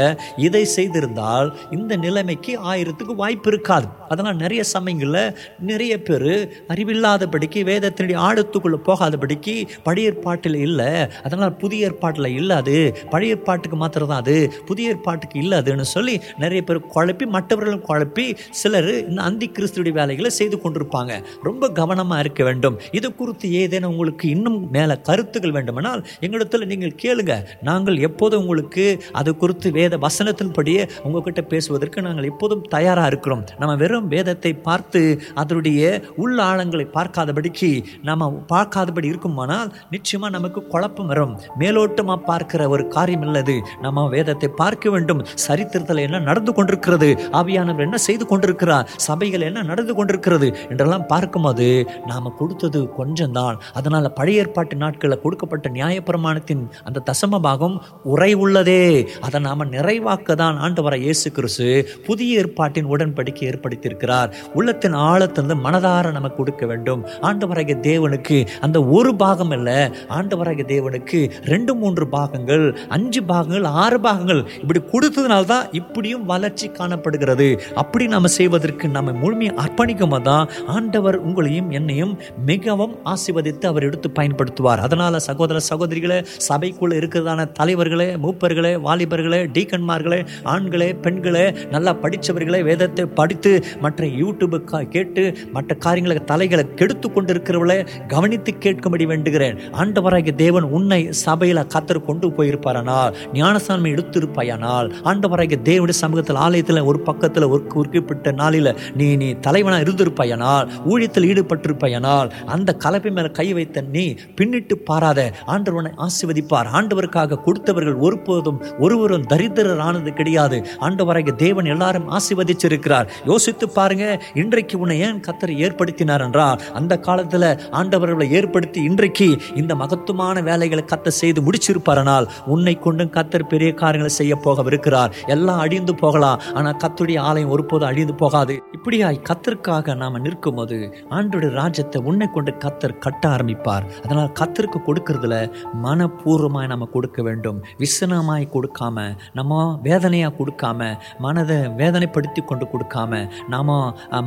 இதை செய்திருந்தால் இந்த நிலைமைக்கு ஆயிரத்துக்கு வாய்ப்பு இருக்காது. அதனால் நிறைய சமயங்களில் நிறைய பேர் அறிவில்லாதபடிக்கு வேதத்தினுடைய ஆழத்துக்குள்ளே போகாதபடிக்கு பழைய ஏற்பாட்டில் இல்லை. அதனால் புதிய ஏற்பாட்டில் இல்லை அது. பழைய ஏற்பாட்டுக்கு மாத்திரம் தான் அது. புதிய ஏற்பாட்டுக்கு இல்லை அதுன்னு சொல்லி நிறைய பேர் குழப்பி மற்றவர்களும் குழப்பி சிலர் இந்த அந்தி கிறிஸ்துடைய வேலைகளை செய்து கொண்டிருப்பாங்க. ரொம்ப கவனமாக இருக்க வேண்டும். இது குறித்து ஏதேனும் உங்களுக்கு இன்னும் மேலே கருத்துக்கள் வேண்டுமானால் எங்களிடத்தில் நீங்கள் கேளுங்க. நாங்கள் எப்போதும் உங்களுக்கு அது குறித்து வேத வசனத்தின்படியே உங்ககிட்ட பேசுவதற்கு நாங்கள் எப்போதும் தயாராக இருக்கிறோம். நம்ம வெறும் வேதத்தை பார்த்து அதனுடைய உள்ள ஆழங்களை பார்க்காதபடிக்கு நம்ம பார்க்காதபடி இருக்குமானால் நிச்சயமாக நமக்கு குழப்பம் வரும். மேலோட்டமாக பார்க்கிற ஒரு காரியம் இல்லது நம்ம வேதத்தை பார்க்க வேண்டும். சரித்திரத்தில் என்ன நடந்து கொண்டிருக்கிறது ஆவியானவர் என்ன செய்து கொண்டிருக்கிறார்? சபைகள் என்ன நடந்து கொண்டிருக்கிறது? என்றெல்லாம் பார்க்கும்போது நாம் கொடுத்தது கொஞ்சம்தான். அதனால் பழைய ஏற்பாட்டு நாட்களில் கொடுக்கப்பட்ட நியாயப்பிரமாணத்தின் அந்த தசம பாகம் உரை உள்ளதே. அதை நாம் நிறைவாக்க தான் ஆண்டவர இயேசு கிறிஸ்து புதிய ஏற்பாட்டின் உடன்படிக்கை ஏற்படுத்தியிருக்கிறார். உள்ளத்தின் ஆழத்திலிருந்து மனதார நமக்கு கொடுக்க வேண்டும். ஆண்டவராகிய தேவனுக்கு அந்த ஒரு பாகம் அல்ல ஆண்டவராகிய தேவனுக்கு ரெண்டு மூன்று பாகங்கள் அஞ்சு பாகங்கள் ஆறு பாகங்கள் இப்படி கொடுத்ததுனால தான் இப்படியும் வளர்ச்சி காணப்படுகிறது. அப்படி நாம் செய்வதற்கு நம்ம முழுமையை அர்ப்பணிக்கும் தான் ஆண்டவர் உங்களையும் என்னையும் மிகவும் ஆசிர்வதித்து அவர் எடுத்து பயன்படுத்துவார். அதனால சகோதர சகோதரிகளே சபைக்குள்ள இருக்கிறதான தலைவர்களே மூப்பர்களே வாலிபர்களே டீக்கன்மார்களே ஆண்களே பெண்களே நல்லா படித்தவர்களே வேதத்தை படித்து மற்ற யூடியூபு கேட்டு மற்ற காரியங்களை தலைகளை கெடுத்து கொண்டிருக்கிறவளை கவனித்து கேட்கும்படி வேண்டுகிறேன். ஆண்டவராகிய தேவன் உன்னை சபையில் கத்தர் கொண்டு போயிருப்பாரானால் ஞானசாமி எடுத்திருப்பாயானால் ஆண்டவராகிய தேவனுடைய சமூகத்தில் ஆலயத்தில் ஒரு பக்கத்தில் ஒரு குறிப்பிட்ட நாளில் நீ நீ தலைவனாக இருந்திருப்பாயானால் ஊழியத்தில் ஈடுபட்டிருப்பையனால் அந்த கலப்பை மேலே கை வைத்த நீ பின்னிட்டு பாராத. ஆண்டவனை ஆசிர்வதிப்பார் ஆசீர்வதிப்பார். ஆண்டவருக்காக கொடுத்தவர்கள் ஒருபோதும் ஒருவரும் தரித்திரர் ஆனது கிடையாது. ஆண்டவராக தேவன் எல்லாரும் ஆசிர்வதிச்சிருக்கிறார். யோசித்து பாருங்க இன்றைக்கு உன்னை ஏன் கத்தரை ஏற்படுத்தினார் என்றால் அந்த காலத்தில் ஆண்டவர்களை ஏற்படுத்தி இன்றைக்கு இந்த மகத்துவமான வேலைகளை கத்த செய்து முடிச்சிருப்பாரனால் உன்னை கொண்டும் கத்தர் பெரிய காரியங்களை செய்ய போகவிருக்கிறார். எல்லாம் அழிந்து போகலாம். ஆனால் கத்துடைய ஆலயம் ஒருபோது அழிந்து போகாது. இப்படியாய் கத்தருக்காக நாம நிற்கும் போது ஆண்டுடைய ராஜ்யத்தை உன்னை கொண்டு கத்தர் கட்ட ஆரம்பிப்பார். அதனால் கத்தருக்கு கொடுக்கறதுல மனப்பூர்வமாய் நம்ம கொடுக்க வேண்டும். விசனமாய் கொடுக்காம நம்ம வேதனையா கொடுக்காம மனதை வேதனைப்படுத்தி கொண்டு கொடுக்காம நாம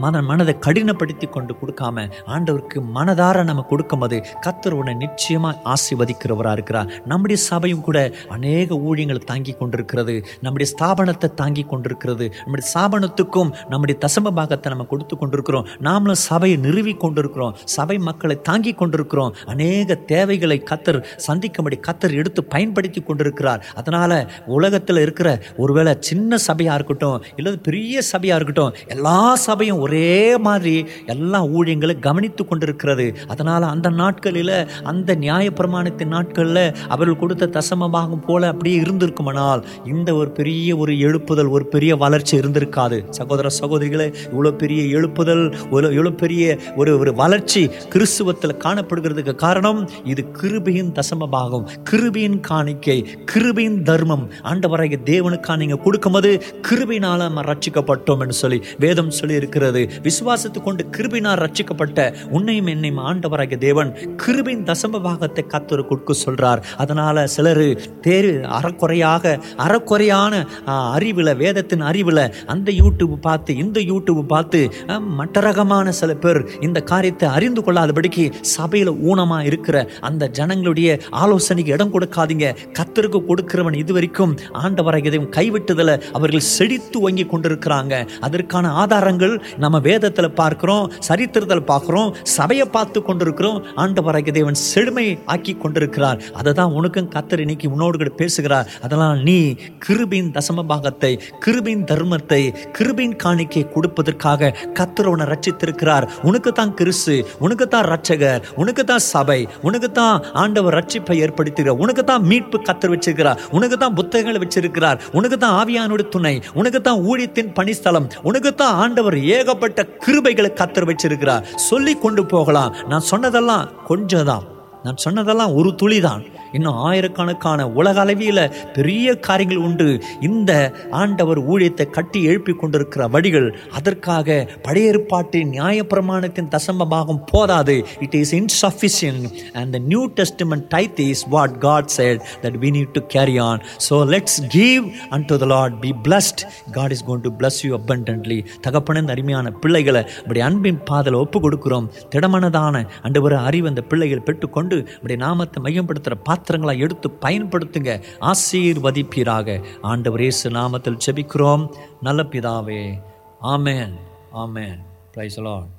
மன மனதை கடினப்படுத்தி கொண்டு கொடுக்காம ஆண்டவருக்கு மனதார நம்ம கொடுக்கும்போது கத்தர் உன்னை நிச்சயமா ஆசிர்வதிக்கிறவராக இருக்கிறார். நம்முடைய சபையும் கூட அநேக ஊழியங்களை தாங்கி கொண்டிருக்கிறது. நம்முடைய ஸ்தாபனத்தை தாங்கி கொண்டிருக்கிறது. நம்முடைய ஸ்தாபனத்துக்கும் நம்முடைய தசம பாகத்தை நம்ம கொடுத்து கொண்டிருக்கிறோம். நாமளும் சபையை நிறுவி கொண்டிருக்கிறோம். சபை மக்களை தாங்கி கொண்டிருக்கிறோம். அநேக தேவைகளை கத்தர் சந்திக்கும்படி கத்தர் எடுத்து பயன்படுத்தி கொண்டிருக்கிறார். அதனால உலகத்தில் இருக்கிற ஒருவேளை சின்ன சபையாக இருக்கட்டும் இல்லை பெரிய சபையாக இருக்கட்டும் எல்லா சபையும் ஒரே மாதிரி எல்லா ஊழியங்களும் கவனித்து கொண்டிருக்கிறது. அதனால் அந்த நாட்களில் அந்த நியாயப்பிரமாணத்தின் நாட்களில் அவர்கள் கொடுத்த தசமமாகும் போல அப்படியே இருந்திருக்குமானால் இந்த ஒரு பெரிய ஒரு எழுப்புதல் ஒரு பெரிய வளர்ச்சி இருந்திருக்காது. சகோதர சகோதரிகளே இவ்வளோ பெரிய எழுப்புதல் இவ்வளோ பெரிய ஒரு ஒரு வளர்ச்சி கிறிஸ்துவத்தில் காணப்படுகிறதுக்கு காரணம் இது கிருபியின் தசமபாகம் கிருபியின் காணிக்கை கிருபியின் தர்மம் ஆண்டவராகிய தேவனுக்காக நீங்கள் கொடுக்கும்போது கிருபினால் நம்ம ரட்சிக்கப்பட்டோம் என்று சொல்லி வேதம் சொல்லி இருக்கிறது விசுவாசத்து கொண்டு கிருபினால் ரட்சிக்கப்பட்ட உன்னையும் என்னையும் ஆண்டவராகிய தேவன் கிருபின் தசம பாகத்தை கத்தர் கொடுக்க சொல்றார். அதனால சிலர் தேர் அறக்குறையாக அறக்குறையான அறிவில் வேதத்தின் அறிவில் அந்த யூடியூப் பார்த்து இந்த யூடியூப் பார்த்து ஆ, மற்ற ரகமான சில பேர் இந்த காரியத்தை அறிந்து கொள்ளாதபடிக்கு சபையில் ஊனமாக இருக்கிற அந்த ஜனங்களுடைய ஆலோசனைக்கு இடம் கொடுக்காதீங்க. கத்தருக்கு கொடுக்கிறவன் இதுவரைக்கும் ஆண்டவரை தேவன் கைவிட்டதில் அவர்கள் செழித்து வங்கி கொண்டிருக்கிறாங்க. அதற்கான ஆதாரங்கள் நம்ம வேதத்தில் பார்க்கிறோம் சரித்திரத்தில் பார்க்குறோம் சபையை பார்த்து கொண்டிருக்கிறோம். ஆண்டவரை தேவன் செழுமை ஆக்கி கொண்டிருக்கிறார். அதை தான் உனக்கும் கத்தர் இன்னைக்கு உன்னோடு கூட பேசுகிறார். அதனால் நீ கிருபின் தசம பாகத்தை கிருபின் கிருபையின் தர்மத்தை கிருபின் காணிக்கை கொடுப்பதற்காக கத்தர் உன்னை ரட்சித்திருக்கிறார் உனக்கு தான் கிறிஸ்து உனக்கு தான் ரட்சகர் உனக்கு தான் சபை உனக்கு தான் ஆண்டவர் ரட்சிப்பை ஏற்படுத்துகிறார். உனக்கு தான் மீட்பு கத்தர் வச்சிருக்கிறார். உனக்கு தான் புத்தகங்களை வச்சிருக்கிறார். உனக்கு தான் ஆவியானோட துணை உனக்கு தான் ஊழியத்தின் பணிஸ்தலம் உனக்கு தான் ஆண்டவர் ஏகப்பட்ட கிருபைகளை கத்தர் வச்சிருக்கிறார். சொல்லி கொண்டு போகலாம். நான் சொன்னதெல்லாம் கொஞ்சம் தான் நான் சொன்னதெல்லாம் ஒரு துளி தான் இன்னும் ஆயிரக்கணக்கான உலக அளவியில் பெரிய காரியங்கள் உண்டு. இந்த ஆண்டவர் ஊழியத்தை கட்டி எழுப்பி கொண்டிருக்கிற வழிகள் அதற்காக பழைய ஏற்பாட்டின் நியாயப்பிரமாணத்தின் தசம்பமாகும் போதாது. It is insufficient and the New Testament tithe is what God said that we need to carry on so let's give and to the Lord be blessed God is going to bless you abundantly தகப்பனின் அருமையான பிள்ளைகளை இப்படி அன்பின் பாதலை ஒப்பு கொடுக்கிறோம். திடமனதான and அறிவு அந்த பிள்ளைகள் பெற்றுக்கொண்டு இப்படி நாமத்தை மையப்படுத்துகிற பாத்திரங்களை எடுத்து பயன்படுத்துங்க. ஆசீர்வதிப்பீராக. ஆண்டவர் இயேசு நாமத்தில் செபிக்கிறோம் நல்ல பிதாவே. ஆமேன். ஆமேன். Price Lord